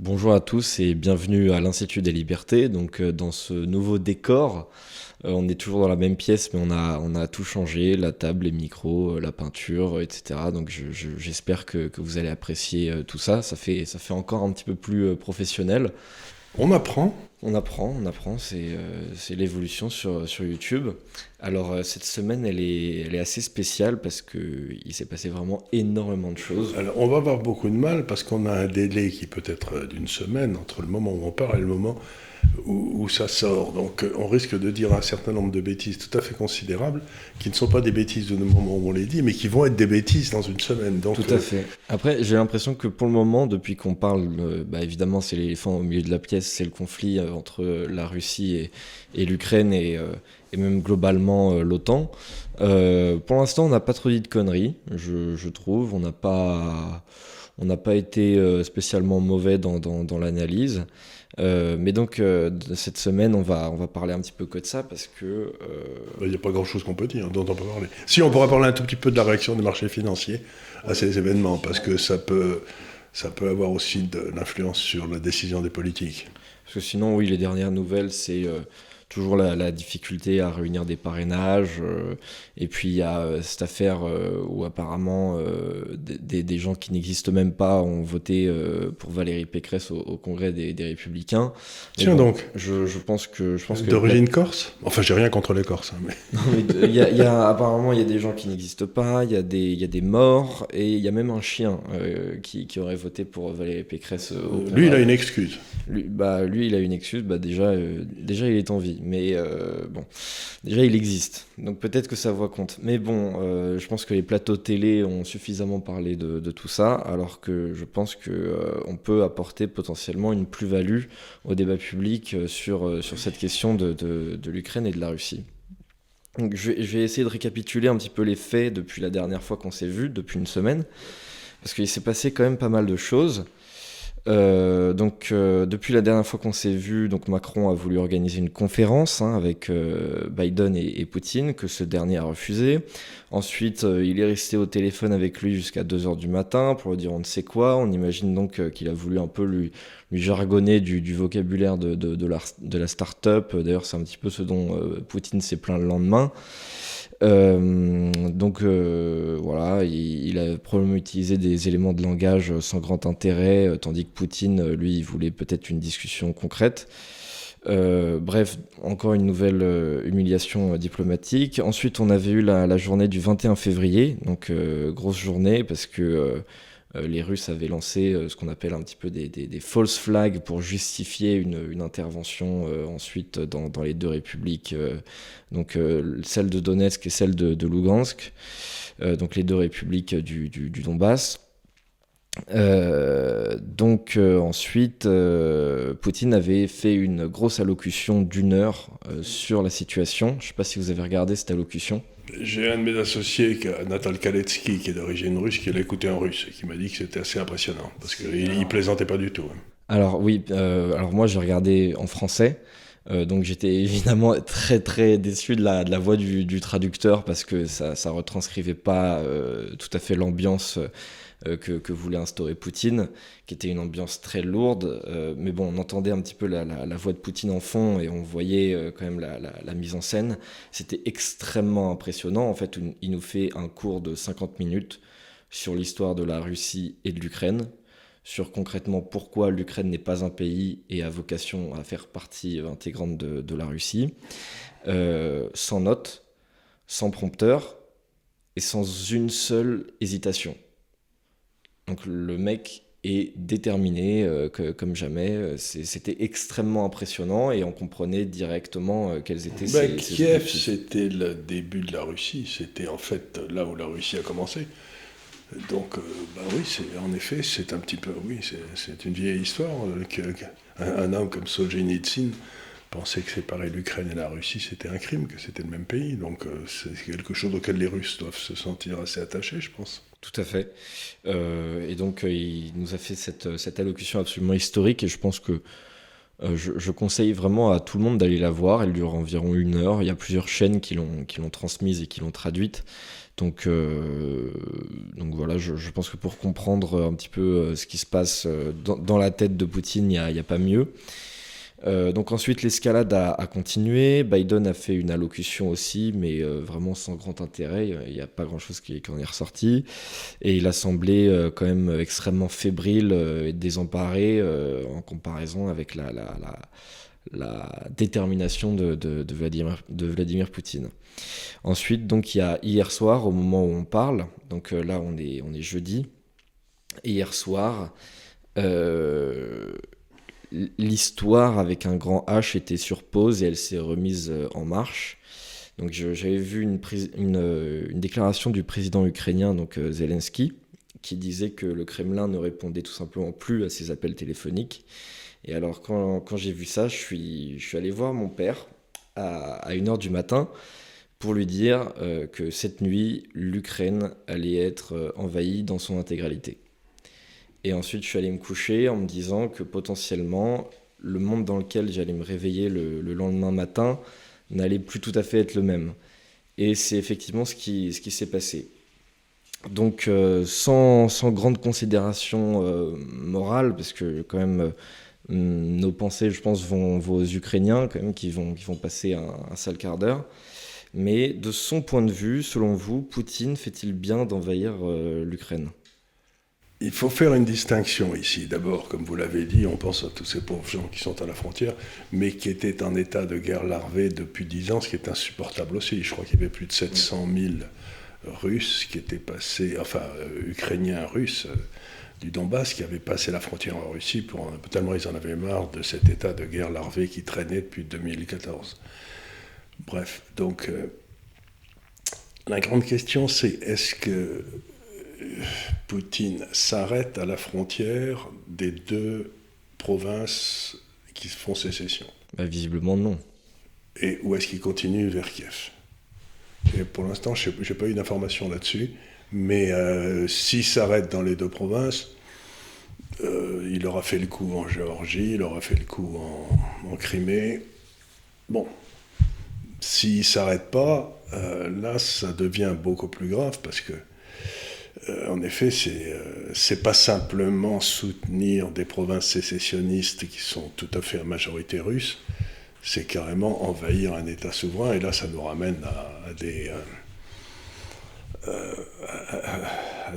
Bonjour à tous et bienvenue à l'Institut des Libertés. Donc, euh, dans ce nouveau décor, euh, on est toujours dans la même pièce, mais on a, tout changé la table, les micros, euh, la peinture, etc. Donc, j'espère que, vous allez apprécier tout ça. Ça fait encore un petit peu plus professionnel. On apprend. On apprend, on apprend, c'est euh, l'évolution sur, sur YouTube. Alors euh, cette semaine, elle est, elle est assez spéciale parce qu'il s'est passé vraiment énormément de choses. Alors on va avoir beaucoup de mal parce qu'on a un délai qui peut être euh, d'une semaine entre le moment où on parle et le moment où, ça sort. Donc euh, on risque de dire un certain nombre de bêtises tout à fait considérables, qui ne sont pas des bêtises du moment où on les dit, mais qui vont être des bêtises dans une semaine. Donc, tout à euh, fait. Après, j'ai l'impression que pour le moment, depuis qu'on parle, euh, bah, évidemment, c'est l'éléphant au milieu de la pièce, c'est le conflit entre la Russie et, et l'Ukraine et, et, même globalement l'OTAN. pour l'instant, on n'a pas trop dit de conneries, je, je trouve. On n'a pas, on n'a pas été spécialement mauvais dans, dans, dans l'analyse. Euh, mais donc, euh, cette semaine, on va, on va parler un petit peu que de ça parce que. Euh, Il n'y a pas grand chose qu'on peut dire, dont on peut parler. Si, on pourra parler un tout petit peu de la réaction des marchés financiers à ces événements, parce que ça peut, ça peut avoir aussi de l'influence sur la décision des politiques. Parce que sinon, oui, les dernières nouvelles, c'est toujours la, difficulté à réunir des parrainages. Euh, et puis il y a euh, cette affaire euh, où apparemment des, des, gens qui n'existent même pas ont voté pour Valérie Pécresse au, Congrès des, des Républicains. Tiens donc. Je, je, pense que je pense que d'origine corse? Enfin, j'ai rien contre les Corses, hein, mais. il y, a, y a, apparemment il y a des gens qui n'existent pas, il y a des il y a des morts et il y a même un chien qui, qui, aurait voté pour Valérie Pécresse. Au lui, il a une excuse. Lui, bah lui, il a une excuse. Bah déjà déjà il est en vie mais euh, bon, déjà il existe, donc peut-être que sa voix compte. Mais bon, euh, je pense que les plateaux télé ont suffisamment parlé de, tout ça, alors que je pense qu'on euh, peut apporter potentiellement une plus-value au débat public sur, cette question de, l'Ukraine et de la Russie. Donc je je vais, essayer de récapituler un petit peu les faits depuis la dernière fois qu'on s'est vu, depuis une semaine, parce qu'il s'est passé quand même pas mal de choses. Euh, donc euh, depuis la dernière fois qu'on s'est vu, donc Macron a voulu organiser une conférence hein, avec euh, Biden et, Poutine, que ce dernier a refusé. Ensuite, il est resté au téléphone avec lui jusqu'à 2h du matin pour lui dire on ne sait quoi. On imagine donc qu'il a voulu un peu lui, jargonner du, vocabulaire de, la, de la start-up. D'ailleurs, c'est un petit peu ce dont Poutine s'est plaint le lendemain. Euh, donc euh, voilà, il, a probablement utilisé des éléments de langage sans grand intérêt, euh, tandis que Poutine, lui, voulait peut-être une discussion concrète. bref, encore une nouvelle humiliation diplomatique. Ensuite, on avait eu la, journée du 21 février, donc grosse journée parce que les Russes avaient lancé euh, ce qu'on appelle un petit peu des, false flags pour justifier une, intervention euh, ensuite dans, les deux républiques, donc celle de Donetsk et celle de, Lugansk, donc les deux républiques du, Donbass. donc ensuite, Poutine avait fait une grosse allocution d'une heure sur la situation. Je ne sais pas si vous avez regardé cette allocution. J'ai un de mes associés, Natal Kaletsky, qui est d'origine russe, qui l'a écouté en russe et qui m'a dit que c'était assez impressionnant parce qu'il ne plaisantait pas du tout. Hein. Alors oui, euh, alors moi j'ai regardé en français. Euh, donc j'étais évidemment très très déçu de la, de la voix du, du, traducteur parce que ça ne retranscrivait pas euh, tout à fait l'ambiance euh, que, voulait instaurer Poutine, qui était une ambiance très lourde. Euh, mais bon, on entendait un petit peu la, voix de Poutine en fond et on voyait euh, quand même la, mise en scène. C'était extrêmement impressionnant. En fait, il nous fait un cours de 50 minutes sur l'histoire de la Russie et de l'Ukraine, sur concrètement pourquoi l'Ukraine n'est pas un pays et a vocation à faire partie intégrante de, de la Russie, sans note, sans prompteur et sans une seule hésitation. Donc le mec est déterminé euh, comme jamais. Euh, c'était extrêmement impressionnant et on comprenait directement euh, quelles étaient bah, ses, Kiev, c'était le début de la Russie. C'était en fait là où la Russie a commencé. Donc, bah oui, en effet, c'est un petit peu, oui, c'est une vieille histoire. un, homme comme Solzhenitsyn pensait que séparer l'Ukraine et la Russie, c'était un crime, que c'était le même pays. Donc, c'est quelque chose auquel les Russes doivent se sentir assez attachés, je pense. Tout à fait. Euh, et donc, euh, il nous a fait cette, cette, allocution absolument historique. Et je pense que je, conseille vraiment à tout le monde d'aller la voir. Elle dure environ une heure. Il y a plusieurs chaînes qui l'ont transmise et qui l'ont traduite. Donc voilà, je, pense que pour comprendre un petit peu ce qui se passe dans, la tête de Poutine, il n'y a, pas mieux. Euh, donc ensuite l'escalade a, continué, Biden a fait une allocution aussi, mais euh, vraiment sans grand intérêt, il n'y a pas grand-chose qui, en est ressorti, et il a semblé euh, quand même extrêmement fébrile et désemparé en comparaison avec la, détermination de, Vladimir, Poutine. Ensuite, donc il y a hier soir, au moment où on parle, donc là on est jeudi, hier soir, l'histoire avec un grand H était sur pause et elle s'est remise euh, en marche. Donc j'avais vu une, euh, une, déclaration du président ukrainien, donc euh, Zelensky, qui disait que le Kremlin ne répondait tout simplement plus à ses appels téléphoniques. Et alors quand, j'ai vu ça, je suis, allé voir mon père à, à 1h du matin pour lui dire que cette nuit, l'Ukraine allait être envahie dans son intégralité. Et ensuite, je suis allé me coucher en me disant que potentiellement, le monde dans lequel j'allais me réveiller le, lendemain matin n'allait plus tout à fait être le même. Et c'est effectivement ce qui, s'est passé. Donc, euh, sans, grande considération euh, morale, parce que quand même, euh, nos pensées, je pense, vont, aux Ukrainiens, quand même, qui vont, passer un sale quart d'heure. Mais de son point de vue, selon vous, Poutine fait-il bien d'envahir l'Ukraine? Il faut faire une distinction ici. D'abord, comme vous l'avez dit, on pense à tous ces pauvres gens qui sont à la frontière, mais qui étaient en état de guerre larvée depuis 10 ans, ce qui est insupportable aussi. Je crois qu'il y avait plus de 700 000 Russes qui étaient passés, enfin, euh, Ukrainiens Russes euh, du Donbass, qui avaient passé la frontière en Russie, pour, tellement ils en avaient marre de cet état de guerre larvée qui traînait depuis 2014. Bref, donc, euh, la grande question, c'est est-ce que Poutine s'arrête à la frontière des deux provinces qui font sécession bah, Visiblement non. Et où est-ce qu'il continue? Vers Kiev Et pour l'instant, je n'ai pas eu d'informations là-dessus, mais euh, s'il s'arrête dans les deux provinces, euh, il aura fait le coup en Géorgie, il aura fait le coup en, en Crimée. Bon, s'il ne s'arrête pas, euh, là, ça devient beaucoup plus grave parce que euh, en effet, c'est n'est euh, pas simplement soutenir des provinces sécessionnistes qui sont tout à fait à majorité russe, c'est carrément envahir un État souverain, et là, ça nous ramène à, des, euh,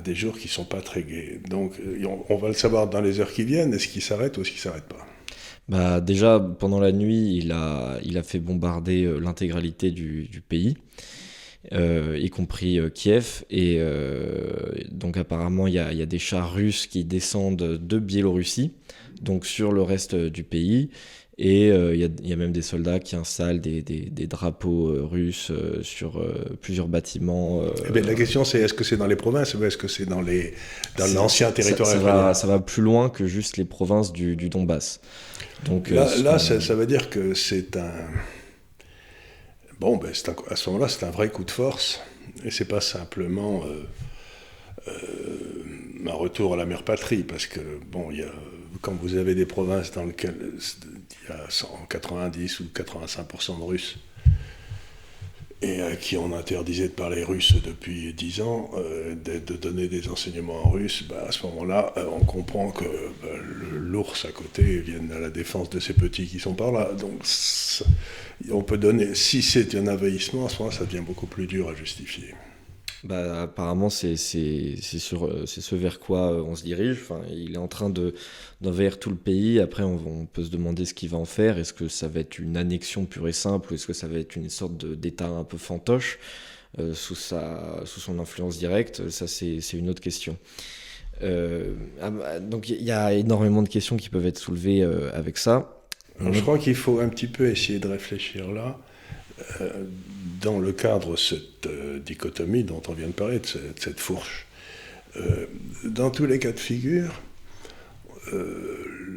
des jours qui sont pas très gais. Donc, on, va le savoir dans les heures qui viennent, est-ce qu'il s'arrête ou est-ce qu'il s'arrête pas? Bah, Déjà, pendant la nuit, il a, fait bombarder l'intégralité du, pays. Euh, y compris euh, Kiev. Et euh, donc apparemment, il y a, des chars russes qui descendent de Biélorussie, donc sur le reste du pays. Et il y, a même des soldats qui installent des, drapeaux russes sur plusieurs bâtiments. Eh la question c'est est-ce que c'est dans les provinces ou est-ce que c'est dans les dans l'ancien territoire ça, va, ça, va, plus loin que juste les provinces du, Donbass. Donc là, là ça, ça, veut dire que c'est un Bon, ben, à ce moment-là, c'est un vrai coup de force. Et c'est pas simplement euh, euh, un retour à la mère patrie, parce que, bon, y a, quand vous avez des provinces dans lesquelles il y a 90 ou 85% de Russes, et à qui on interdisait de parler russe depuis 10 ans, euh, de, donner des enseignements en russe, bah, à ce moment-là, on comprend que bah, l'ours à côté vienne à la défense de ces petits qui sont par là. Donc, on peut donner, si c'est un envahissement, à ce moment-là, ça devient beaucoup plus dur à justifier. Bah, apparemment, c'est ce vers quoi euh, on se dirige. Il est en train d'envahir tout le pays. Après, on, peut se demander ce qu'il va en faire. Est-ce que ça va être une annexion pure et simple ou est-ce que ça va être une sorte d'État un peu fantoche euh, sous, sa, sous son influence directe? Ça, c'est une autre question. Euh, ah, bah, donc, il y a énormément de questions qui peuvent être soulevées avec ça je crois qu'il faut un petit peu essayer de réfléchir là, euh, dans le cadre de cette euh, dichotomie dont on vient de parler, de cette, fourche. Euh, dans tous les cas de figure,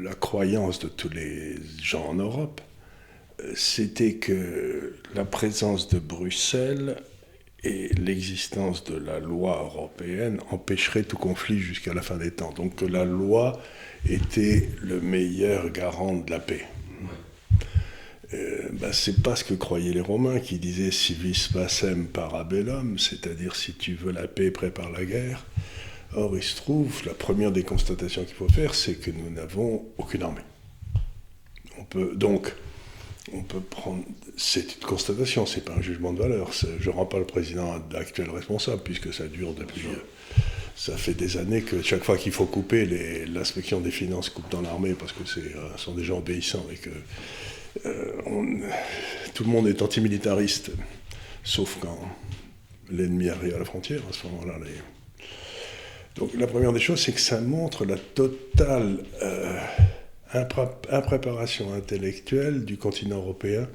la croyance de tous les gens en Europe, c'était que la présence de Bruxelles et l'existence de la loi européenne empêcherait tout conflit jusqu'à la fin des temps. Donc que la loi était le meilleur garant de la paix. Ben, c'est pas ce que croyaient les Romains qui disaient civis pacem parabellum, c'est-à-dire si tu veux la paix, prépare la guerre. Or, il se trouve, la première des constatations qu'il faut faire, c'est que nous n'avons aucune armée. On peut donc, on peut prendre. C'est une constatation, c'est pas un jugement de valeur. Je ne rends pas le président actuel responsable, puisque ça dure depuis. Ça fait des années que chaque fois qu'il faut couper, l'inspection des finances coupe dans l'armée parce que ce euh, sont des gens obéissants et que euh, tout le monde est antimilitariste, sauf quand l'ennemi arrive à la frontière. Donc la première des choses, c'est que ça montre la totale euh, impréparation intellectuelle du continent européen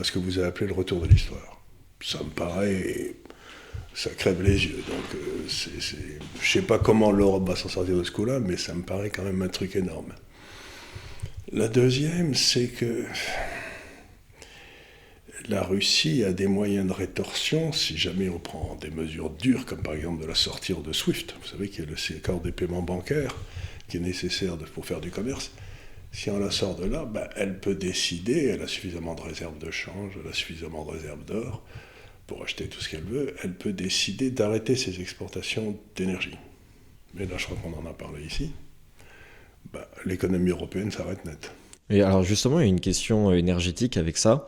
à ce que vous avez appelé le retour de l'histoire. Ça me paraît... Ça crève les yeux. Euh, je ne sais pas comment l'Europe va s'en sortir de ce coup-là, mais ça me paraît quand même un truc énorme. La deuxième, c'est que la Russie a des moyens de rétorsion si jamais on prend des mesures dures, comme par exemple de la sortir de SWIFT. Vous savez qu'il y a le accord des paiements bancaires qui est nécessaire pour faire du commerce. Si on la sort de là, ben, elle peut décider, elle a suffisamment de réserves de change, elle a suffisamment de réserves d'or pour acheter tout ce qu'elle veut, elle peut décider d'arrêter ses exportations d'énergie. Mais là, je crois qu'on en a parlé ici. Ben, l'économie européenne s'arrête net. Et alors justement, il y a une question énergétique avec ça.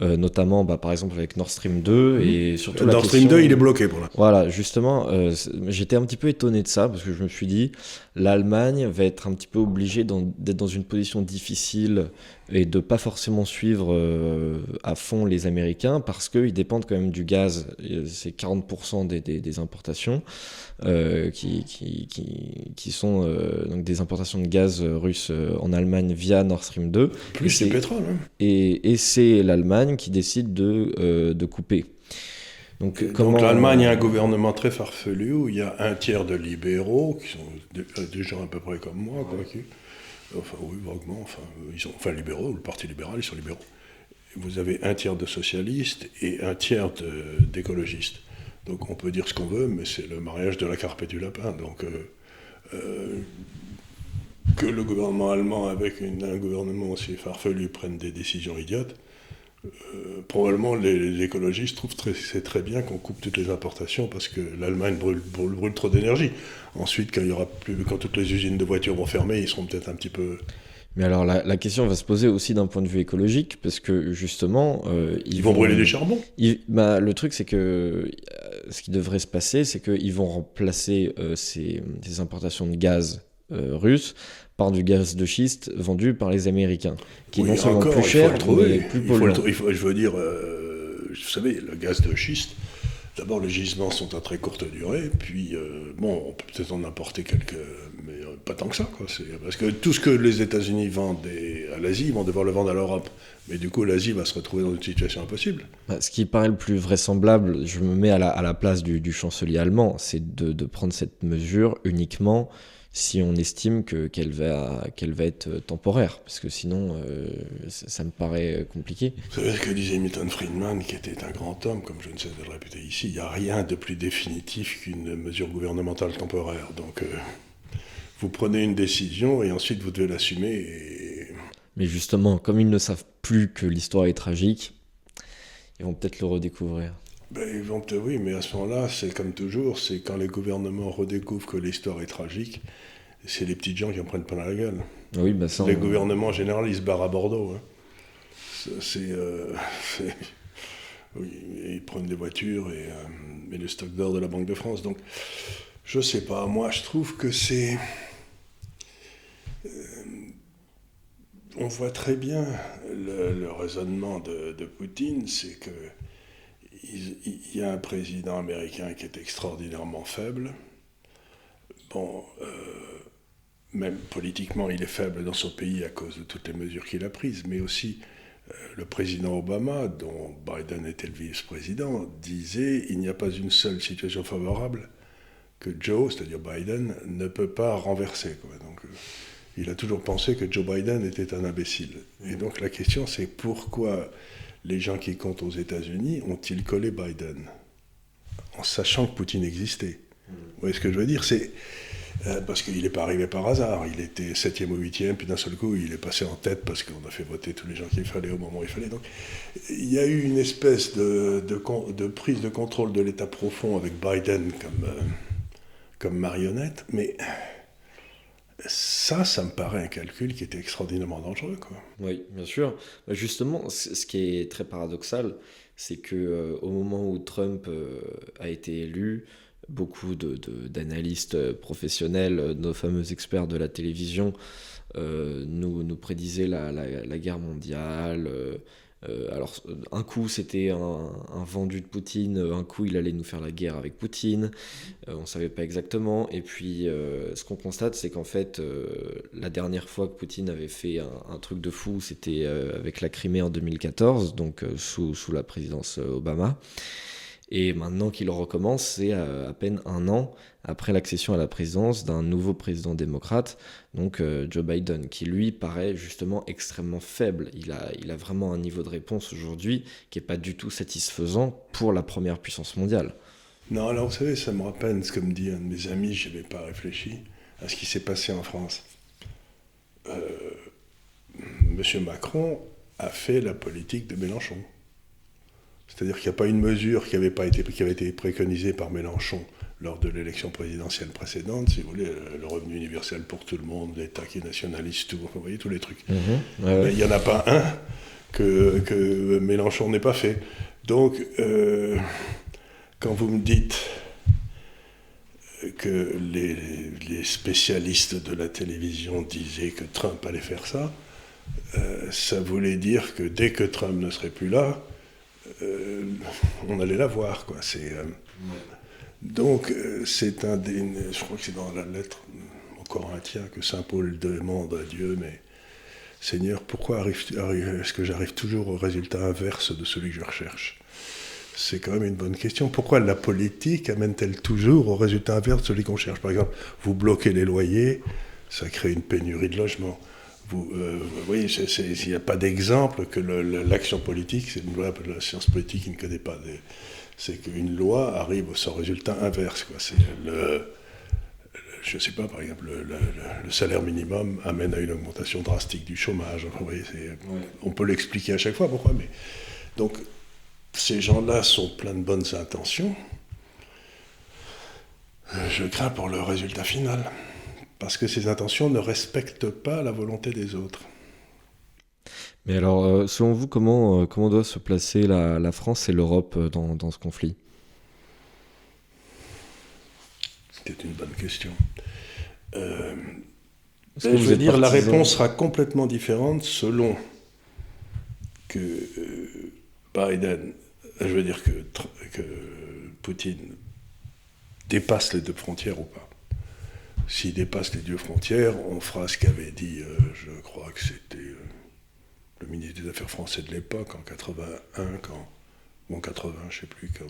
Euh, notamment bah, par exemple avec Nord Stream 2 mhm. et surtout Nord Stream 2 il est bloqué pour là. Voilà, justement, euh, j'étais un petit peu étonné de ça parce que je me suis dit l'Allemagne va être un petit peu obligée d'être dans une position difficile et de pas forcément suivre euh, à fond les Américains parce qu'ils dépendent quand même du gaz, c'est 40% des, des, importations euh, qui, qui, qui, qui, sont euh, donc des importations de gaz russe en Allemagne via Nord Stream 2. Plus du pétrole. Hein. Et, et c'est l'Allemagne qui décide de, de couper. Donc, l'Allemagne a un gouvernement très farfelu où il y a un tiers de libéraux, qui sont des gens à peu près comme moi, quoi, qui, Enfin, oui, vaguement. Enfin, ils sont, enfin, libéraux, le Parti libéral, ils sont libéraux. Vous avez un tiers de socialistes et un tiers d'écologistes. Donc on peut dire ce qu'on veut, mais c'est le mariage de la carpe et du lapin. Donc euh, euh, que le gouvernement allemand, avec un gouvernement aussi farfelu, prenne des décisions idiotes, euh, probablement les, écologistes trouvent très, c'est très bien qu'on coupe toutes les importations parce que l'Allemagne brûle, brûle, trop d'énergie. Ensuite, quand, il y aura plus, quand toutes les usines de voitures vont fermer, ils seront peut-être un petit peu. Mais alors la, question va se poser aussi d'un point de vue écologique parce que justement euh, ils, vont, brûler des charbons. bah, le truc c'est que euh, ce qui devrait se passer c'est qu'ils vont remplacer ces, ces, importations de gaz russes par du gaz de schiste vendu par les Américains, qui est non seulement plus cher, mais plus polluant. je veux dire, euh, vous savez, le gaz de schiste, d'abord les gisements sont à très courte durée, puis euh, bon, on peut peut-être en apporter quelques, mais euh, pas tant que ça, quoi. Parce que tout ce que les États-Unis vendent à l'Asie, ils vont devoir le vendre à l'Europe. Mais du coup, l'Asie va se retrouver dans une situation impossible. Bah, ce qui paraît le plus vraisemblable, je me mets à la, place du, chancelier allemand, c'est de, de, prendre cette mesure uniquement si on estime que, qu'elle, va, qu'elle va être temporaire, parce que sinon, euh, ça, me paraît compliqué. Vous savez ce que disait Milton Friedman, qui était un grand homme, comme je ne sais de le répéter ici, il n'y a rien de plus définitif qu'une mesure gouvernementale temporaire. Donc, euh, vous prenez une décision et ensuite vous devez l'assumer. Mais justement, comme ils ne savent plus que l'histoire est tragique, ils vont peut-être le redécouvrir. Ben, ils vont peut-être, oui, mais à ce moment-là, c'est comme toujours, c'est quand les gouvernements redécouvrent que l'histoire est tragique, c'est les petites gens qui en prennent plein la gueule. Oui, bah les gouvernements en général, ils se barrent à Bordeaux. Hein. Euh, c'est, oui, ils prennent des voitures et, euh, le stock d'or de la Banque de France. Donc, je sais pas, moi je trouve que c'est. Euh, on voit très bien le, raisonnement de, de Poutine, c'est que il y a un président américain qui est extraordinairement faible. Bon, euh, même politiquement, il est faible dans son pays à cause de toutes les mesures qu'il a prises, mais aussi euh, le président Obama, dont Biden était le vice-président, disait il n'y a pas une seule situation favorable que Joe, c'est-à-dire Biden, ne peut pas renverser. Donc, euh, il a toujours pensé que Joe Biden était un imbécile. Et donc la question, c'est pourquoi les gens qui comptent aux États-Unis ont-ils collé Biden? En sachant que Poutine existait. Vous voyez ce que je veux dire? C'est Euh, parce qu'il n'est pas arrivé par hasard. Il était septième ou huitième, puis d'un seul coup, il est passé en tête parce qu'on a fait voter tous les gens qu'il fallait au moment où il fallait. Donc, il y a eu une espèce de, de, prise de contrôle de l'État profond avec Biden comme, euh, comme marionnette, mais ça, ça me paraît un calcul qui était extraordinairement dangereux. Quoi. Oui, bien sûr. Bah, justement, ce qui est très paradoxal, c'est que euh, au moment où Trump a été élu, beaucoup d'analystes de, professionnels, euh, nos fameux experts de la télévision, euh, nous, nous prédisaient la, la, guerre mondiale. Euh, alors, un coup, c'était un, vendu de Poutine, un coup, il allait nous faire la guerre avec Poutine. on ne savait pas exactement. Et puis, ce qu'on constate, c'est qu'en fait, la dernière fois que Poutine avait fait un, truc de fou, c'était avec la Crimée en 2014, donc sous, sous la présidence Obama. Et maintenant qu'il recommence, c'est euh, à, peine un an après l'accession à la présidence d'un nouveau président démocrate, donc euh, Joe Biden, qui lui paraît justement extrêmement faible. Il a, il a vraiment un niveau de réponse aujourd'hui qui n'est pas du tout satisfaisant pour la première puissance mondiale. Non, alors vous savez, ça me rappelle ce que me dit un de mes amis, je n'avais pas réfléchi à ce qui s'est passé en France. Monsieur Macron a fait la politique de Mélenchon. C'est-à-dire qu'il n'y a pas une mesure qui avait, pas été, qui avait été préconisée par Mélenchon lors de l'élection présidentielle précédente, si vous voulez, le revenu universel pour tout le monde, l'État qui est nationaliste, tout, vous voyez tous les trucs. Mhm. Mais il n'y en a pas un que, que Mélenchon n'ait pas fait. Donc, euh, quand vous me dites que les, les, spécialistes de la télévision disaient que Trump allait faire ça, euh, ça voulait dire que dès que Trump ne serait plus là, euh, on allait la voir. Quoi. C'est, euh, donc, euh, c'est un des. Je crois que c'est dans la lettre au Corinthien que saint Paul demande à Dieu, mais Seigneur, pourquoi arrive, est-ce que j'arrive toujours au résultat inverse de celui que je recherche? C'est quand même une bonne question. Pourquoi la politique amène-t-elle toujours au résultat inverse de celui qu'on cherche? Par exemple, vous bloquez les loyers, ça crée une pénurie de logements vous, euh, voyez, il n'y a pas d'exemple que l'action politique, c'est une loi, la science politique qui ne connaît pas. C'est qu'une loi arrive au son résultat inverse. Le, je ne sais pas, par exemple, le, salaire minimum amène à une augmentation drastique du chômage. On peut l'expliquer à chaque fois pourquoi, mais donc ces gens-là sont pleins de bonnes intentions. Je crains pour le résultat final parce que ses intentions ne respectent pas la volonté des autres. Mais alors, euh, selon vous, comment, euh, comment doit se placer la, France et l'Europe euh, dans, ce conflit? C'est une bonne question. je veux dire, la réponse sera complètement différente selon que Biden, je veux dire que, que Poutine dépasse les deux frontières ou pas s'il dépasse les deux frontières, on fera ce qu'avait dit, euh, je crois que c'était euh, le ministre des Affaires français de l'époque, en 81, quand, ou en 80, je ne sais plus, quand,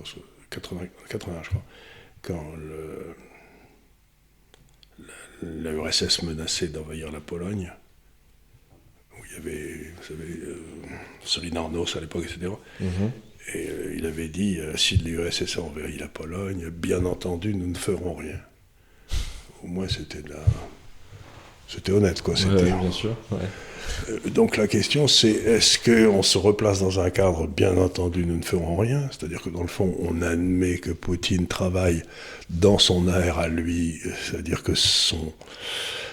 80, 80, je crois, quand le, l'URSS menaçait d'envahir la Pologne, où il y avait, vous savez, euh, Solidarność à l'époque, etc. Et mhm. il avait dit, si l'URSS a envahi la Pologne, bien entendu, nous ne ferons rien au moins c'était la... c'était honnête quoi. C'était... bien sûr. Euh, donc la question c'est est-ce qu'on se replace dans un cadre bien entendu nous ne ferons rien, c'est-à-dire que dans le fond on admet que Poutine travaille dans son air à lui, c'est-à-dire que son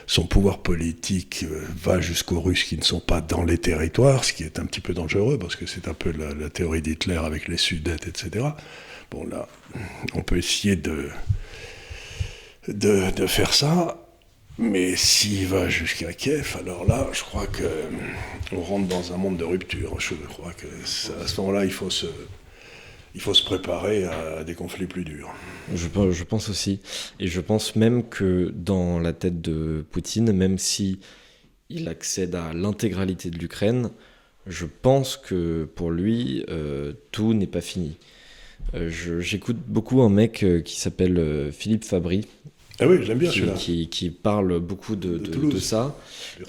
son pouvoir politique euh, va jusqu'aux Russes qui ne sont pas dans les territoires, ce qui est un petit peu dangereux parce que c'est un peu la, la théorie d'Hitler avec les Sudètes, etc. Bon là, on peut essayer de de, faire ça. Mais s'il va jusqu'à Kiev, alors là, je crois que euh, on rentre dans un monde de rupture. Je crois que à ce moment-là, il faut se, il faut se préparer à des conflits plus durs. Je, pense aussi. Et je pense même que dans la tête de Poutine, même si il accède à l'intégralité de l'Ukraine, je pense que pour lui, euh, tout n'est pas fini. Euh, j'écoute beaucoup un mec qui s'appelle Philippe Fabry, Ah oui, j'aime bien qui, celui-là. qui, qui parle beaucoup de, De de- Toulouse. de ça.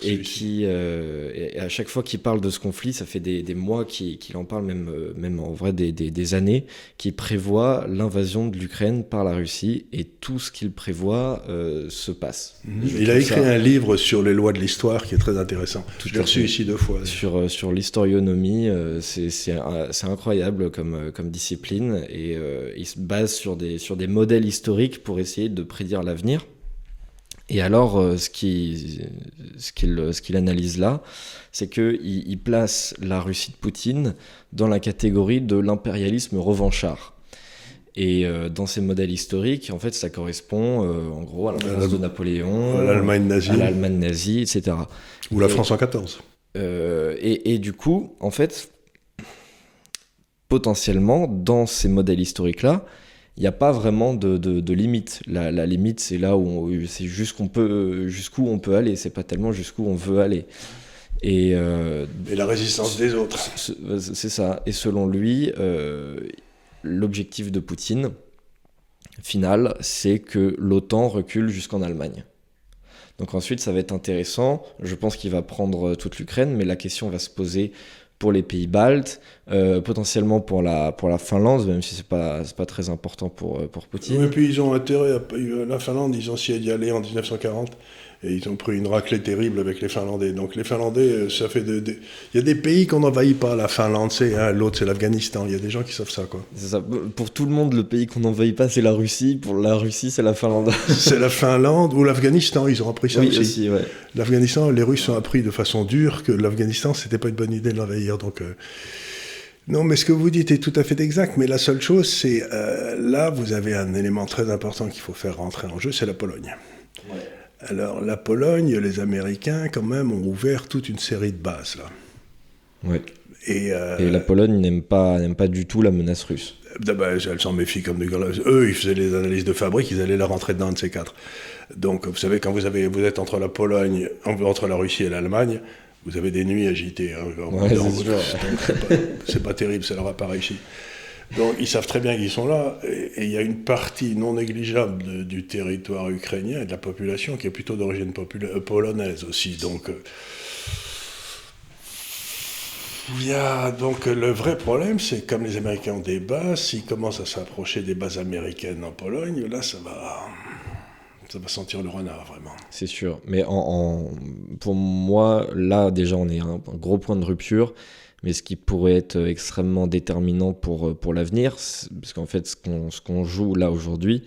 Et qui, euh, et à chaque fois qu'il parle de ce conflit, ça fait des, des mois qu'il en parle, même, euh, même en vrai des, des, des années, qui prévoit l'invasion de l'Ukraine par la Russie et tout ce qu'il prévoit euh, se passe. Mhm. Je Il a écrit ça- un livre sur les lois de l'histoire qui est très intéressant. Tout Je l'ai reçu ici deux fois. Sur, sur l'historionomie, euh, c'est incroyable comme, comme discipline et il se base sur des, sur des modèles historiques pour essayer de prédire l'avenir. Et alors, euh, ce qui- ce qu'il analyse là, c'est qu'il il place la Russie de Poutine dans la catégorie de l'impérialisme revanchard. Et euh, dans ces modèles historiques, en fait, ça correspond euh, en gros à la France de Napoléon, L'Allemagne nazie à l'Allemagne nazie, etc. ou la et- France en 14. Euh, et, et du coup, en fait, potentiellement, dans ces modèles historiques-là, il n'y a pas vraiment de, de- de limite. La, la limite, c'est là où c'est jusqu'où on peut, jusqu'où on peut aller. C'est pas tellement jusqu'où on veut aller. Et euh, Et la résistance des autres. ce- c'est ça. Et selon lui, euh, l'objectif de Poutine final, c'est que l'OTAN recule jusqu'en Allemagne. Donc ensuite, ça va être intéressant. Je pense qu'il va prendre toute l'Ukraine, mais la question va se poser pour les pays baltes, euh, potentiellement pour la, pour la Finlande, même si c'est pas, pas très important pour, euh, pour Poutine. Et puis ils ont intérêt à la Finlande, ils ont essayé d'y aller en 1940 et ils ont pris une raclée terrible avec les Finlandais. Donc les Finlandais, euh, ça fait de, de- il y a des pays qu'on n'envahit pas. La Finlande, c'est hein, l'autre, c'est l'Afghanistan. Il y a des gens qui savent ça quoi. C'est ça. Pour tout le monde, le pays qu'on n'envahit pas, c'est la Russie. Pour la Russie, c'est la Finlande. c'est la Finlande ou l'Afghanistan. Ils ont appris ça oui, aussi. aussi, ouais. L'Afghanistan, les Russes ont appris de façon dure que l'Afghanistan, c'était pas une bonne idée de l'envahir. Donc, euh, non, mais ce que vous dites est tout à fait exact. Mais la seule chose, c'est euh, là, vous avez un élément très important qu'il faut faire rentrer en jeu, c'est la Pologne. Alors, la Pologne, les Américains, quand même, ont ouvert toute une série de bases là. Ouais. Et, euh, Et la Pologne n'aime pas, n'aime pas du tout la menace russe. D'abord, elle s'en méfie comme grenades. Eux, ils faisaient les analyses de fabrique, ils allaient la rentrer dedans de ces quatre. Donc, vous savez, quand vous, avez, vous êtes entre la Pologne, entre la Russie et l'Allemagne, vous avez des nuits agitées. hein. Ouais, c'est pas, c'est pas terrible, ça leur a pas réussi. Donc, ils savent très bien qu'ils sont là, et il y a une partie non négligeable du territoire ukrainien et de la population qui est plutôt d'origine euh, polonaise aussi. Donc, euh, il y a donc le vrai problème, c'est comme les Américains ont des bases, s'ils commencent à s'approcher des bases américaines en Pologne, là, ça va, ça va sentir le renard vraiment. C'est sûr. Mais pour moi, là, déjà, on est un gros point de rupture. Mais ce qui pourrait être extrêmement déterminant pour, pour l'avenir, parce qu'en fait, ce qu'on qu'on joue là aujourd'hui,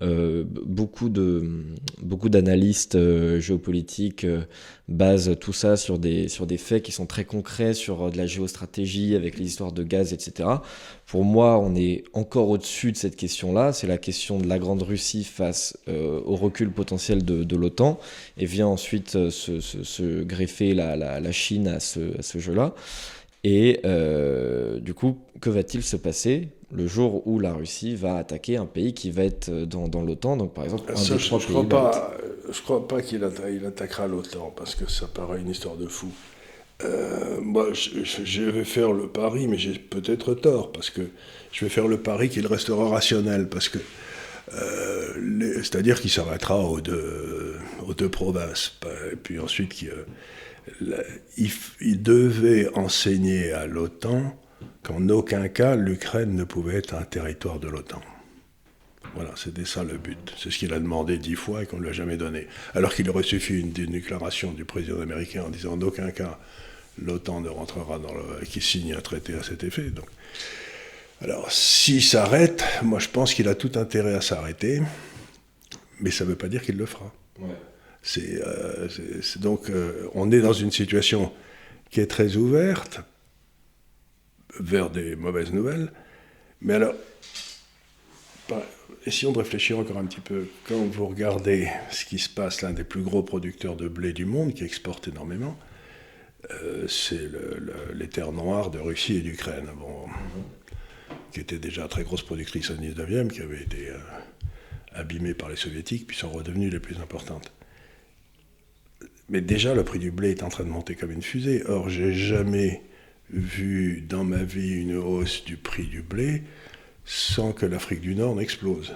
euh, beaucoup de beaucoup d'analystes euh, géopolitiques euh, basent tout ça sur des sur des faits qui sont très concrets sur euh, de la géostratégie avec les histoires de gaz etc pour moi on est encore au-dessus de cette question là c'est la question de la grande Russie face euh, au recul potentiel de, de l'OTAN et vient ensuite euh, se, se- greffer la, la, Chine à ce, à ce jeu là et euh, du coup, que va-t-il se passer le jour où la Russie va attaquer un pays qui va être dans, dans l'OTAN, donc par exemple un Ça, des je, pays crois pas, euh, je crois pas qu'il atta- il attaquera l'OTAN parce que ça paraît une histoire de fou. Euh, moi, je, je- je vais faire le pari, mais j'ai peut-être tort parce que je vais faire le pari qu'il restera rationnel parce que euh, c'est-à-dire qu'il s'arrêtera aux deux, aux deux provinces, et puis ensuite qu'il, euh, il, devait enseigner à l'OTAN qu'en aucun cas l'Ukraine ne pouvait être un territoire de l'OTAN. Voilà, c'était ça le but. C'est ce qu'il a demandé dix fois et qu'on ne lui a jamais donné. Alors qu'il aurait suffi une, d'une déclaration du président américain en disant en aucun cas l'OTAN ne rentrera dans le. qui signe un traité à cet effet. Donc. Alors, s'il s'arrête, moi je pense qu'il a tout intérêt à s'arrêter, mais ça ne veut pas dire qu'il le fera. C'est donc, euh, on est dans une situation qui est très ouverte vers des mauvaises nouvelles. Mais alors, essayons de réfléchir encore un petit peu. Quand vous regardez ce qui se passe, l'un des plus gros producteurs de blé du monde, qui exporte énormément, euh, c'est le- le- les terres noires de Russie et d'Ukraine. Qui était déjà très grosse productrice au 19e, qui avait été euh, abîmée par les soviétiques, puis sont redevenues les plus importantes. Mais déjà, le prix du blé est en train de monter comme une fusée. Or, j'ai jamais vu dans ma vie une hausse du prix du blé sans que l'Afrique du Nord n'explose.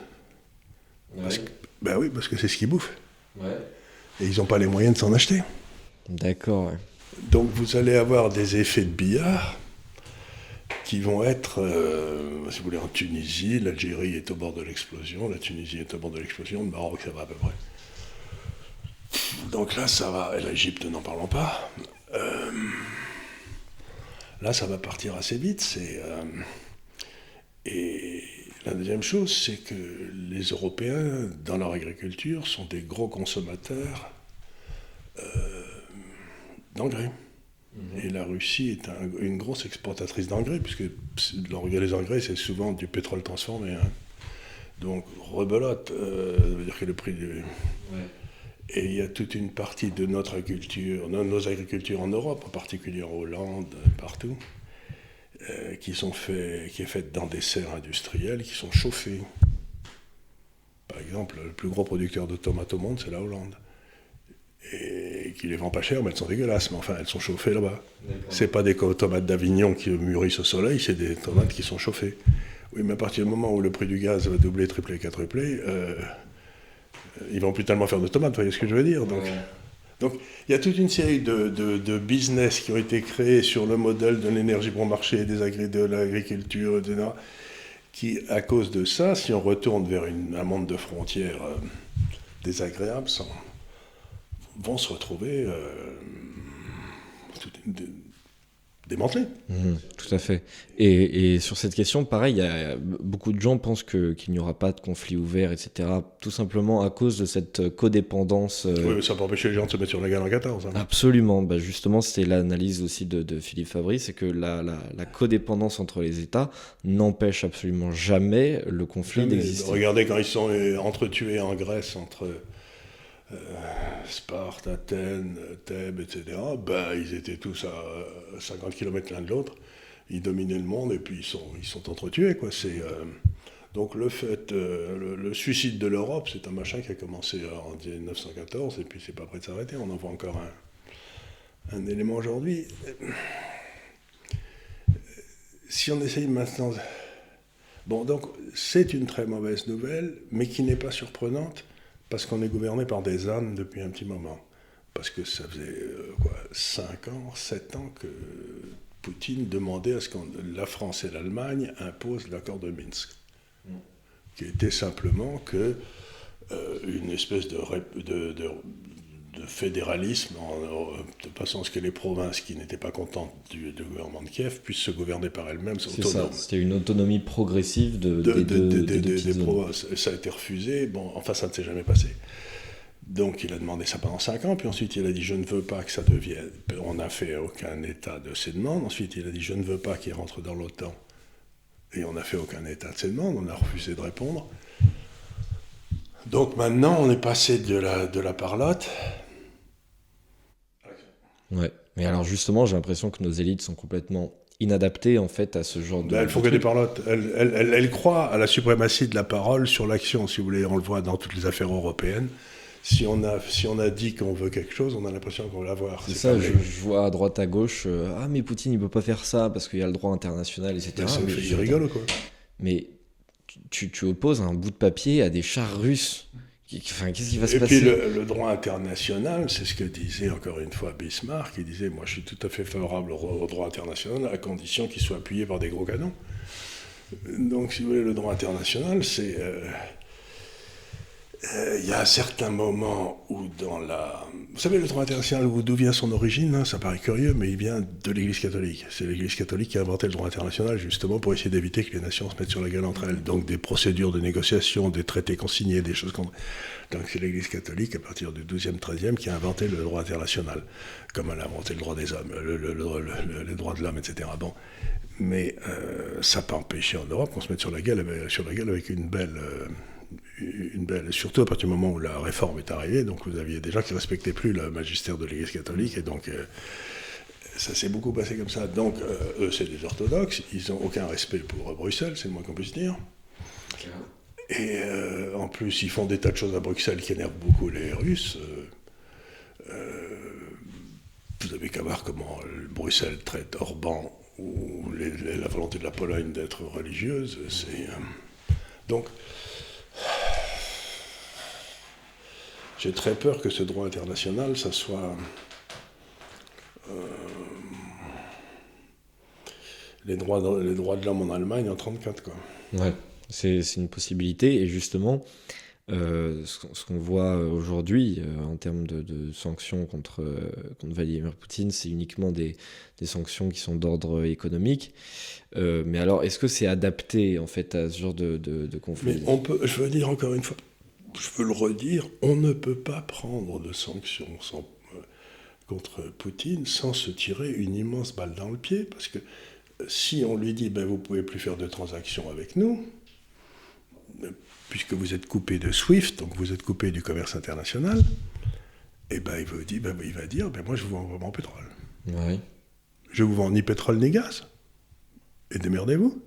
Parce, que- Ben oui, parce que c'est ce qu'ils bouffent. Et ils n'ont pas les moyens de s'en acheter. D'accord. Donc vous allez avoir des effets de billard qui vont être, euh, si vous voulez, en Tunisie, l'Algérie est au bord de l'explosion, la Tunisie est au bord de l'explosion, le Maroc ça va à peu près. Donc là ça va, et l'Égypte n'en parlons pas. Euh, là ça va partir assez vite, c'est... Euh, et la deuxième chose, c'est que les Européens, dans leur agriculture, sont des gros consommateurs d'engrais. Mhm. Et la Russie est une grosse exportatrice d'engrais, puisque les engrais, c'est souvent du pétrole transformé. Hein. Donc, rebelote, euh, ça veut dire que le prix du. Et il y a toute une partie de notre agriculture, de nos agricultures en Europe, en particulier en Hollande, partout, euh, qui, sont fait, qui est faite dans des serres industrielles qui sont chauffées. Par exemple, le plus gros producteur de tomates au monde, c'est la Hollande et qui les vend pas cher, mais elles sont dégueulasses, mais enfin elles sont chauffées là-bas. C'est pas des tomates d'Avignon qui mûrissent au soleil, c'est des tomates qui sont chauffées. Oui, mais à partir du moment où le prix du gaz va doubler, tripler, quadrupler, euh, ils vont plus tellement faire de tomates, vous voyez ce que je veux dire donc, donc il y a toute une série de, de, business qui ont été créés sur le modèle de l'énergie bon marché, des agré de l'agriculture, etc., qui, à cause de ça, si on retourne vers une, un monde de frontières euh, désagréables, sont, vont se retrouver euh, Mhm, tout à fait. Et, sur cette question, pareil, y a, beaucoup de gens pensent qu'il n'y aura pas de conflit ouvert, etc. Tout simplement à cause de cette codépendance. Euh, oui, mais ça peut empêcher les gens de se mettre sur la gueule en 14. Hein. Absolument. Bah, justement, c'était l'analyse aussi de, Philippe Fabry, c'est que la, la, codépendance entre les États n'empêche absolument jamais le conflit d'exister. Regardez quand ils sont entretués en Grèce entre euh, Sparte, Athènes, Thèbes, etc., ben, ils étaient tous à 50 km l'un de l'autre. Ils dominaient le monde et puis ils sont, ils sont entretués. Quoi. C'est, euh, donc le fait, euh, le, suicide de l'Europe, c'est un machin qui a commencé en 1914 et puis c'est pas prêt de s'arrêter. On en voit encore un, un élément aujourd'hui. Si on essaye maintenant... Bon, donc c'est une très mauvaise nouvelle, mais qui n'est pas surprenante parce qu'on est gouverné par des ânes depuis un petit moment. Parce que ça faisait euh, quoi, 5 ans, 7 ans que Poutine demandait à ce que la France et l'Allemagne imposent l'accord de Minsk. Mm. Qui était simplement que euh, une espèce de, de, de fédéralisme, de façon à ce que les provinces qui n'étaient pas contentes du, gouvernement de Kiev puissent se gouverner par elles-mêmes. C'est ça, c'était une autonomie progressive de, des, provinces. Ça a été refusé, bon, enfin ça ne s'est jamais passé. Donc il a demandé ça pendant 5 ans, puis ensuite il a dit je ne veux pas que ça devienne. On n'a fait aucun état de ces demandes. Ensuite il a dit je ne veux pas qu'il rentre dans l'OTAN. Et on n'a fait aucun état de ces demandes, on a refusé de répondre. Donc maintenant on est passé de la, de la parlotte Ouais. Mais alors justement, j'ai l'impression que nos élites sont complètement inadaptées en fait à ce genre de. Ben, elles font que des parlottes. Elles, croient à la suprématie de la parole sur l'action, si vous voulez. On le voit dans toutes les affaires européennes. Si on a, si on a dit qu'on veut quelque chose, on a l'impression qu'on va l'avoir. C'est ça, je, vois à droite à gauche, euh, ah mais Poutine il peut pas faire ça parce qu'il y a le droit international, etc. Ben, mais, il rigole quoi. Mais tu, tu opposes un bout de papier à des chars russes qu'est-ce qui va se et passer puis le, droit international, c'est ce que disait encore une fois Bismarck. Il disait Moi, je suis tout à fait favorable au, droit international à condition qu'il soit appuyé par des gros canons. Donc, si vous voulez, le droit international, c'est. Euh, euh, il y a un certain moment où dans la... Vous savez, le droit international, d'où vient son origine, hein, ça paraît curieux, mais il vient de l'Église catholique. C'est l'Église catholique qui a inventé le droit international justement pour essayer d'éviter que les nations se mettent sur la gueule entre elles. Donc des procédures de négociation, des traités consignés, des choses comme... Donc c'est l'Église catholique, à partir du 12e, 13e, qui a inventé le droit international, comme elle a inventé le droit des hommes, le, les droits de l'homme, etc. Bon. Mais euh, ça n'a pas empêché en Europe qu'on se mette sur la gueule avec, sur la gueule avec une belle... Euh, surtout à partir du moment où la réforme est arrivée, donc vous aviez des gens qui ne respectaient plus le magistère de l'Église catholique, et donc euh, ça s'est beaucoup passé comme ça. Donc euh, eux, c'est des orthodoxes, ils n'ont aucun respect pour Bruxelles, c'est le moins qu'on puisse dire. Et euh, en plus, ils font des tas de choses à Bruxelles qui énervent beaucoup les Russes. vous avez qu'à voir comment Bruxelles traite Orban ou la volonté de la Pologne d'être religieuse. C'est donc j'ai très peur que ce droit international, ça soit euh, les, droits de, les droits de l'homme en Allemagne en 1934. Quoi. Ouais, c'est une possibilité. Et justement, euh, ce qu'on voit aujourd'hui euh, en termes de, sanctions contre, contre Vladimir Poutine, c'est uniquement des, des, sanctions qui sont d'ordre économique. mais alors, est-ce que c'est adapté en fait à ce genre de, de conflit? Mais on peut, je veux dire encore une fois, je veux le redire, on ne peut pas prendre de sanctions sans contre Poutine sans se tirer une immense balle dans le pied, parce que euh, si on lui dit ben, vous pouvez plus faire de transactions avec nous, euh, puisque vous êtes coupé de SWIFT, donc vous êtes coupé du commerce international, et eh ben il, veut dire, ben, il va dire ben, moi je vous vends mon pétrole. Oui. Je vous vends ni pétrole ni gaz. Et démerdez-vous.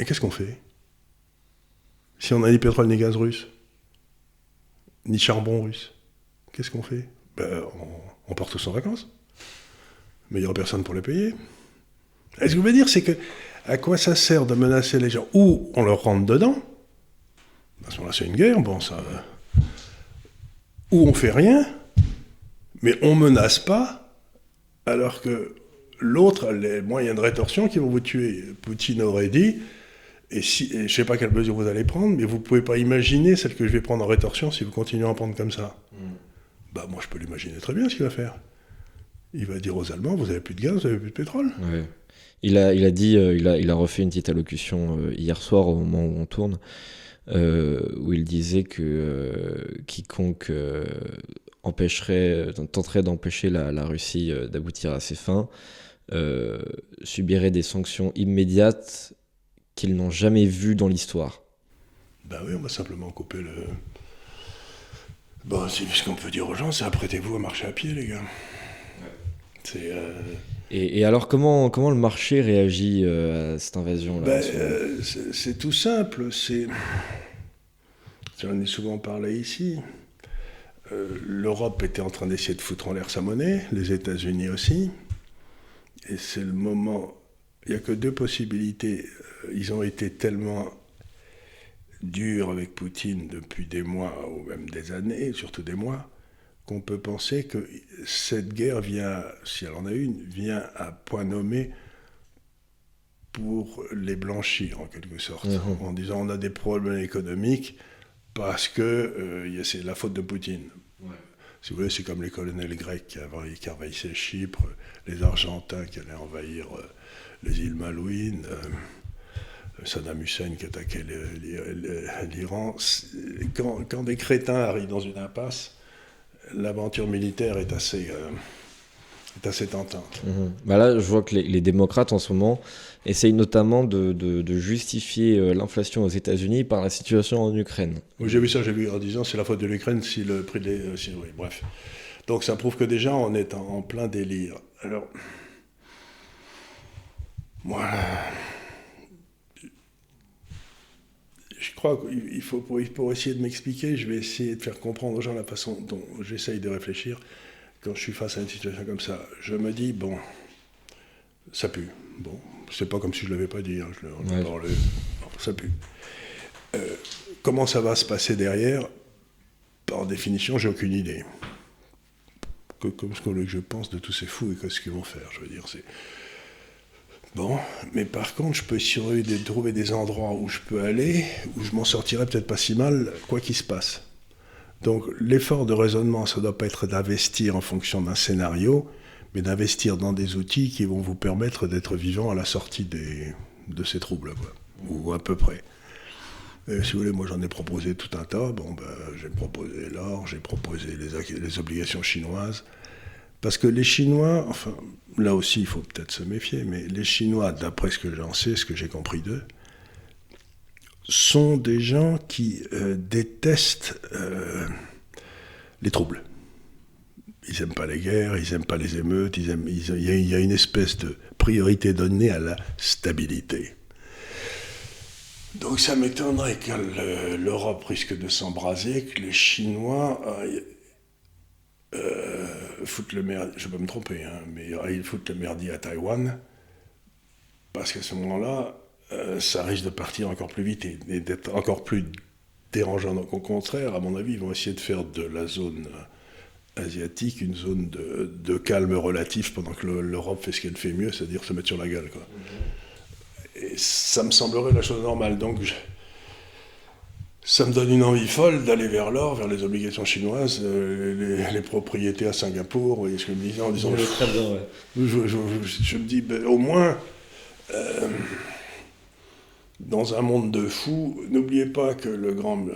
Et qu'est-ce qu'on fait? Si on n'a ni pétrole ni gaz russe, ni charbon russe, qu'est-ce qu'on fait? Ben, on, part tous en vacances. Mais il n'y aura personne pour les payer. Et ce que je veux dire, c'est que à quoi ça sert de menacer les gens? Ou on leur rentre dedans, à ce moment-là c'est une guerre, bon ça. Ou on fait rien, mais on menace pas, alors que l'autre a les moyens de rétorsion qui vont vous tuer. Poutine aurait dit, et, si, je ne sais pas quelle mesure vous allez prendre, mais vous ne pouvez pas imaginer celle que je vais prendre en rétorsion si vous continuez à prendre comme ça. Mm. Bah, moi, je peux l'imaginer très bien ce qu'il va faire. Il va dire aux Allemands, vous n'avez plus de gaz, vous n'avez plus de pétrole. Il, a, il a dit, euh, il, a, il a refait une petite allocution euh, hier soir au moment où on tourne, euh, où il disait que quiconque empêcherait, tenterait d'empêcher la, la, Russie d'aboutir à ses fins subirait des sanctions immédiates qu'ils n'ont jamais vues dans l'histoire. Ben oui, on va simplement couper le, Bon, ce qu'on peut dire aux gens, c'est apprêtez-vous à marcher à pied, les gars. C'est. Euh, et, alors, comment, comment le marché réagit euh, à cette invasion-là ben, euh, C'est tout simple. C'est. J'en ai souvent parlé ici. L'Europe était en train d'essayer de foutre en l'air sa monnaie, les États-Unis aussi. Et c'est le moment. Il n'y a que deux possibilités. Ils ont été tellement dure avec Poutine depuis des mois ou même des années, surtout des mois, qu'on peut penser que cette guerre vient, si elle en a une, vient à point nommé pour les blanchir en quelque sorte, mhm. en disant on a des problèmes économiques parce que euh, c'est la faute de Poutine. Si vous voulez, c'est comme les colonels grecs qui, qui envahissaient Chypre, les Argentins qui allaient envahir euh, les îles Malouines. Euh, Saddam Hussein qui attaquait l'Iran. Quand, des crétins arrivent dans une impasse, l'aventure militaire est assez, euh, est assez tentante. Bah là, je vois que les, démocrates en ce moment essayent notamment de, justifier euh, l'inflation aux États-Unis par la situation en Ukraine. Oui, j'ai vu ça, j'ai vu en disant c'est la faute de l'Ukraine si le prix des. Euh, oui, bref. Donc ça prouve que déjà on est en, en plein délire. Alors. Voilà. je crois qu'il faut, pour, essayer de m'expliquer, je vais essayer de faire comprendre aux gens la façon dont j'essaye de réfléchir quand je suis face à une situation comme ça. Je me dis, bon, ça pue. Bon, c'est pas comme si je l'avais pas dit, hein, je ouais. ça pue. Euh, comment ça va se passer derrière? Par définition, j'ai aucune idée. comme ce que je pense de tous ces fous et ce qu'ils vont faire, je veux dire, c'est Bon, mais par contre, je peux essayer de trouver des endroits où je peux aller, où je m'en sortirai peut-être pas si mal, quoi qu'il se passe. Donc l'effort de raisonnement, ça ne doit pas être d'investir en fonction d'un scénario, mais d'investir dans des outils qui vont vous permettre d'être vivant à la sortie de ces troubles, quoi, ou à peu près. Si vous voulez, moi j'en ai proposé tout un tas. Bon, ben, j'ai proposé l'or, j'ai proposé les obligations chinoises. Parce que les Chinois, enfin, là aussi, il faut peut-être se méfier, mais les Chinois, d'après ce que j'en sais, ce que j'ai compris d'eux, sont des gens qui euh, détestent euh, les troubles. Ils n'aiment pas les guerres, ils n'aiment pas les émeutes, il y, a une espèce de priorité donnée à la stabilité. Donc ça m'étonnerait que l'Europe risque de s'embraser, que les Chinois euh, foutent le merdier, je peux me tromper, hein, mais ils foutent le merdier à Taïwan, parce qu'à ce moment-là, euh, ça risque de partir encore plus vite et, d'être encore plus dérangeant. Donc au contraire, à mon avis, ils vont essayer de faire de la zone asiatique une zone de, calme relatif pendant que l'Europe fait ce qu'elle fait mieux, c'est-à-dire se mettre sur la gueule. Quoi. Et ça me semblerait la chose normale. Donc ça me donne une envie folle d'aller vers l'or, vers les obligations chinoises, euh, les, propriétés à Singapour, vous voyez ce que je me disais en disant. Très bien, ouais. je, me dis, ben, au moins, euh, dans un monde de fous, n'oubliez pas que le grand,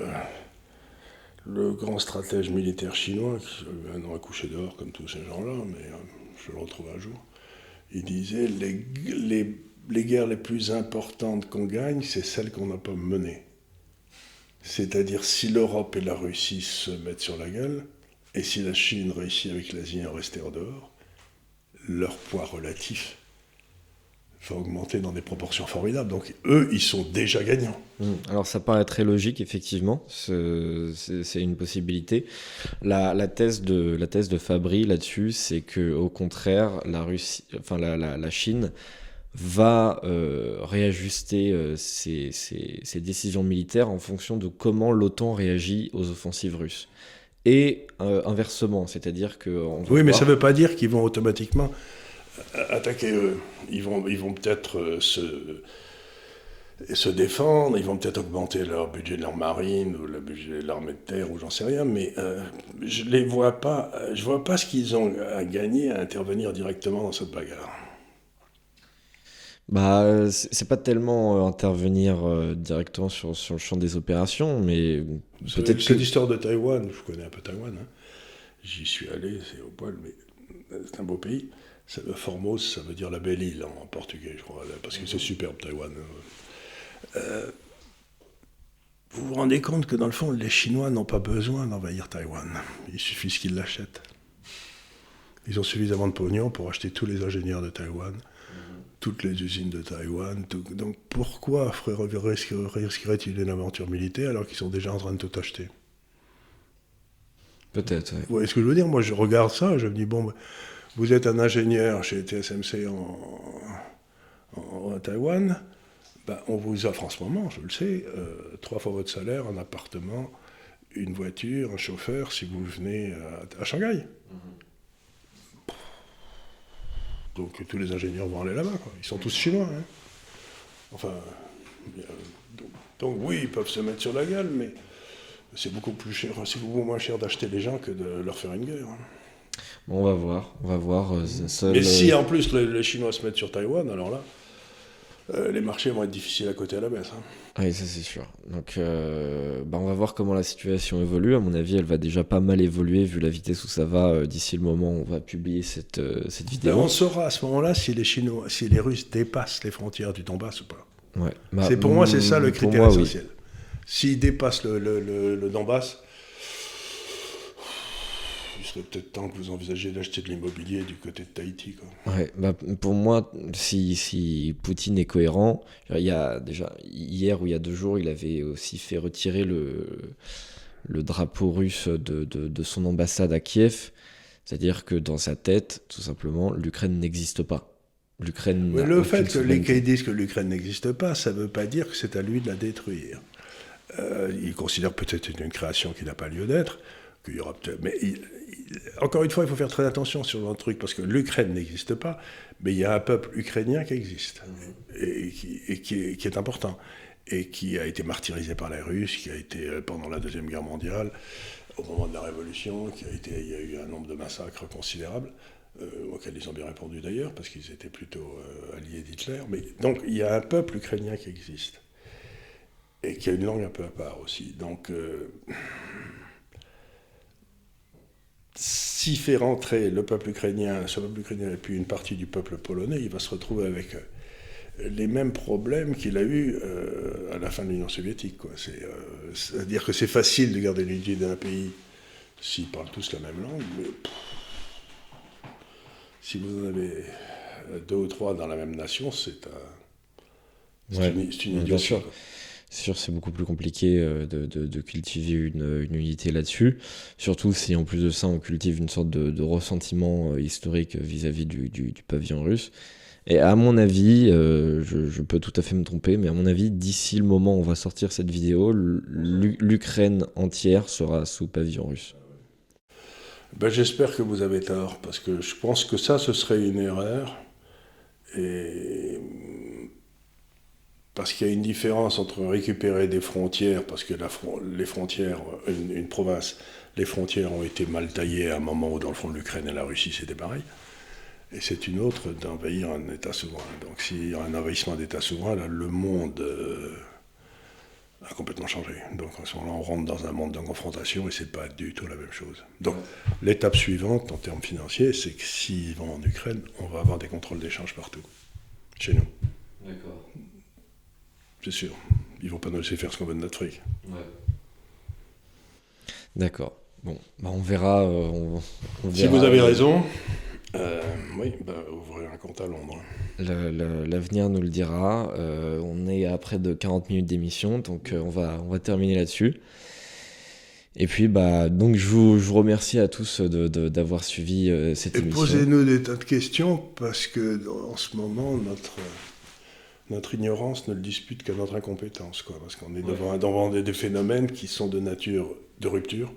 le grand stratège militaire chinois, qui maintenant a couché dehors comme tous ces gens-là, mais euh, je le retrouve un jour, il disait les, les, les guerres les plus importantes qu'on gagne, c'est celles qu'on n'a pas menées. C'est-à-dire si l'Europe et la Russie se mettent sur la gueule, et si la Chine réussit avec l'Asie à rester en dehors, leur poids relatif va augmenter dans des proportions formidables. Donc eux, ils sont déjà gagnants. Mmh. Alors ça paraît très logique, effectivement, c'est une possibilité. La, thèse de, la Fabry là-dessus, c'est que au contraire, la Chine va euh, réajuster euh, ses, décisions militaires en fonction de comment l'OTAN réagit aux offensives russes. Et euh, inversement, c'est-à-dire que... Oui, mais ça ne veut pas dire qu'ils vont automatiquement attaquer eux. Ils vont, ils vont peut-être se, se défendre, ils vont peut-être augmenter leur budget de leur marine ou le budget de l'armée de terre ou j'en sais rien, mais je ne vois pas, je vois pas ce qu'ils ont à gagner à intervenir directement dans cette bagarre. Bah, c'est pas tellement euh, intervenir euh, directement sur, sur, le champ des opérations, mais peut-être que... l'histoire de Taïwan, je connais un peu Taïwan, hein. j'y suis allé, c'est au poil, mais c'est un beau pays. Formose, ça veut dire la belle île en, portugais, je crois, parce que c'est superbe Taïwan. Hein. Euh, vous vous rendez compte que dans le fond, les Chinois n'ont pas besoin d'envahir Taïwan, il suffit qu'ils l'achètent. Ils ont suffisamment de pognon pour acheter tous les ingénieurs de Taïwan toutes les usines de Taïwan. Donc pourquoi risquerait-il une aventure militaire alors qu'ils sont déjà en train de tout acheter? Peut-être. Vous voyez ce que je veux dire Moi, je regarde ça, je me dis bon, vous êtes un ingénieur chez TSMC en, Taïwan. Ben, on vous offre en ce moment, je le sais, euh, trois fois votre salaire, un appartement, une voiture, un chauffeur si vous venez à, Shanghai. Mhm. Donc tous les ingénieurs vont aller là-bas. Ils sont tous chinois. Hein. Enfin, donc, oui, ils peuvent se mettre sur la gueule, mais c'est beaucoup plus cher, c'est beaucoup moins cher d'acheter les gens que de leur faire une guerre. Hein. Bon, on va voir, on va voir. Euh, mais si en plus les, Chinois se mettent sur Taïwan, alors là, euh, les marchés vont être difficiles à côté à la baisse. Hein. Oui, ça c'est sûr. Donc, euh, bah, on va voir comment la situation évolue. À mon avis, elle va déjà pas mal évoluer vu la vitesse où ça va euh, d'ici le moment où on va publier cette, cette vidéo. on saura à ce moment-là si les Chinois, si les Russes dépassent les frontières du Donbass ou pas. Ouais. Bah, c'est pour moi c'est ça le critère essentiel. S'ils dépassent le, le, le Donbass, serait peut-être temps que vous envisagez d'acheter de l'immobilier du côté de Tahiti. Quoi. Ouais, bah, pour moi, si, si, Poutine est cohérent, il y a déjà hier ou il y a deux jours, il avait aussi fait retirer le, le drapeau russe de, de, de son ambassade à Kiev. C'est-à-dire que dans sa tête, tout simplement, l'Ukraine n'existe pas. L'Ukraine. le fait que les Kay disent que l'Ukraine n'existe pas, ça ne veut pas dire que c'est à lui de la détruire. Euh, il considère peut-être une création qui n'a pas lieu d'être, qu'il y aura peut-être. Mais encore une fois, il faut faire très attention sur un truc, parce que l'Ukraine n'existe pas, mais il y a un peuple ukrainien qui existe, et, qui, est, important, et qui a été martyrisé par les Russes, qui a été, euh, pendant la Deuxième Guerre mondiale, au moment de la Révolution, qui a été, il y a eu un nombre de massacres considérables, euh, auxquels ils ont bien répondu d'ailleurs, parce qu'ils étaient plutôt euh, alliés d'Hitler. Mais, donc il y a un peuple ukrainien qui existe, et qui a une langue un peu à part aussi. Donc s'il fait rentrer le peuple ukrainien, ce peuple ukrainien et puis une partie du peuple polonais, il va se retrouver avec euh, les mêmes problèmes qu'il a eu euh, à la fin de l'Union soviétique. Euh, c'est-à-dire que c'est facile de garder l'unité d'un pays s'ils parlent tous la même langue, mais si vous en avez deux ou trois dans la même nation, c'est un, une, une c'est sûr, c'est beaucoup plus compliqué euh, de, cultiver une, unité là-dessus. Surtout si en plus de ça, on cultive une sorte de, ressentiment euh, historique vis-à-vis du, pavillon russe. Et à mon avis, je, je, peux tout à fait me tromper, mais à mon avis, d'ici le moment où on va sortir cette vidéo, l'Ukraine entière sera sous pavillon russe. Ben, J'espère que vous avez tort, parce que je pense que ça, ce serait une erreur. Et parce qu'il y a une différence entre récupérer des frontières, parce que les frontières, une, province, les frontières ont été mal taillées à un moment où dans le fond l'Ukraine et la Russie c'était pareil, et c'est une autre d'envahir un État souverain. Donc s'il y a un envahissement d'État souverain, là, le monde euh, a complètement changé. Donc à ce moment-là, on rentre dans un monde de confrontation et c'est pas du tout la même chose. Donc l'étape suivante en termes financiers, c'est que s'ils vont en Ukraine, on va avoir des contrôles d'échange partout, chez nous. D'accord. C'est sûr. Ils vont pas nous laisser faire ce qu'on veut de notre fric. Ouais. D'accord. Bon, bah on, verra, euh, Si vous avez raison, euh, oui, bah, ouvrir un compte à Londres. L'avenir nous le dira. Euh, on est à près de 40 minutes d'émission, donc on, va, on va terminer là-dessus. Et puis, bah, donc je vous, je vous remercie à tous d'avoir de, suivi cette émission. Posez-nous des tas de questions, parce que en ce moment, notre notre ignorance ne le dispute qu'à notre incompétence, quoi, parce qu'on est devant, devant des, phénomènes qui sont de nature de rupture,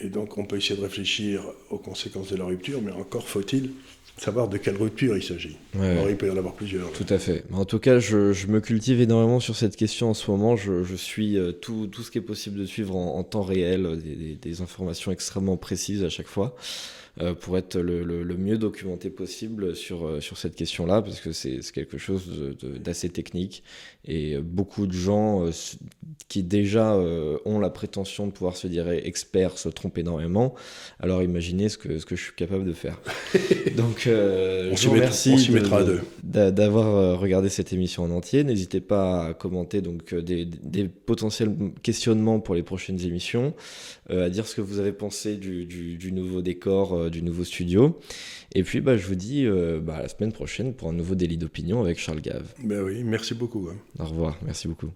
et donc on peut essayer de réfléchir aux conséquences de la rupture, mais encore faut-il savoir de quelle rupture il s'agit. Alors, il peut y en avoir plusieurs. Tout à fait. En tout cas, je, me cultive énormément sur cette question en ce moment. Je, suis euh, tout, tout, ce qui est possible de suivre en, temps réel, des, des, informations extrêmement précises à chaque fois. Euh, pour être le, le, mieux documenté possible sur, euh, sur cette question-là, parce que c'est quelque chose d'assez technique. Et beaucoup de gens euh, qui déjà ont la prétention de pouvoir se dire experts se trompent énormément. Alors imaginez ce que, ce que je suis capable de faire. Donc je vous remercie d'avoir regardé cette émission en entier. N'hésitez pas à commenter donc, des, des potentiels questionnements pour les prochaines émissions, à dire ce que vous avez pensé du, du, du nouveau décor euh, du nouveau studio. Et puis, bah, je vous dis euh, bah, à la semaine prochaine pour un nouveau délit d'opinion avec Charles Gave. Ben oui, merci beaucoup. Hein. Au revoir, merci beaucoup.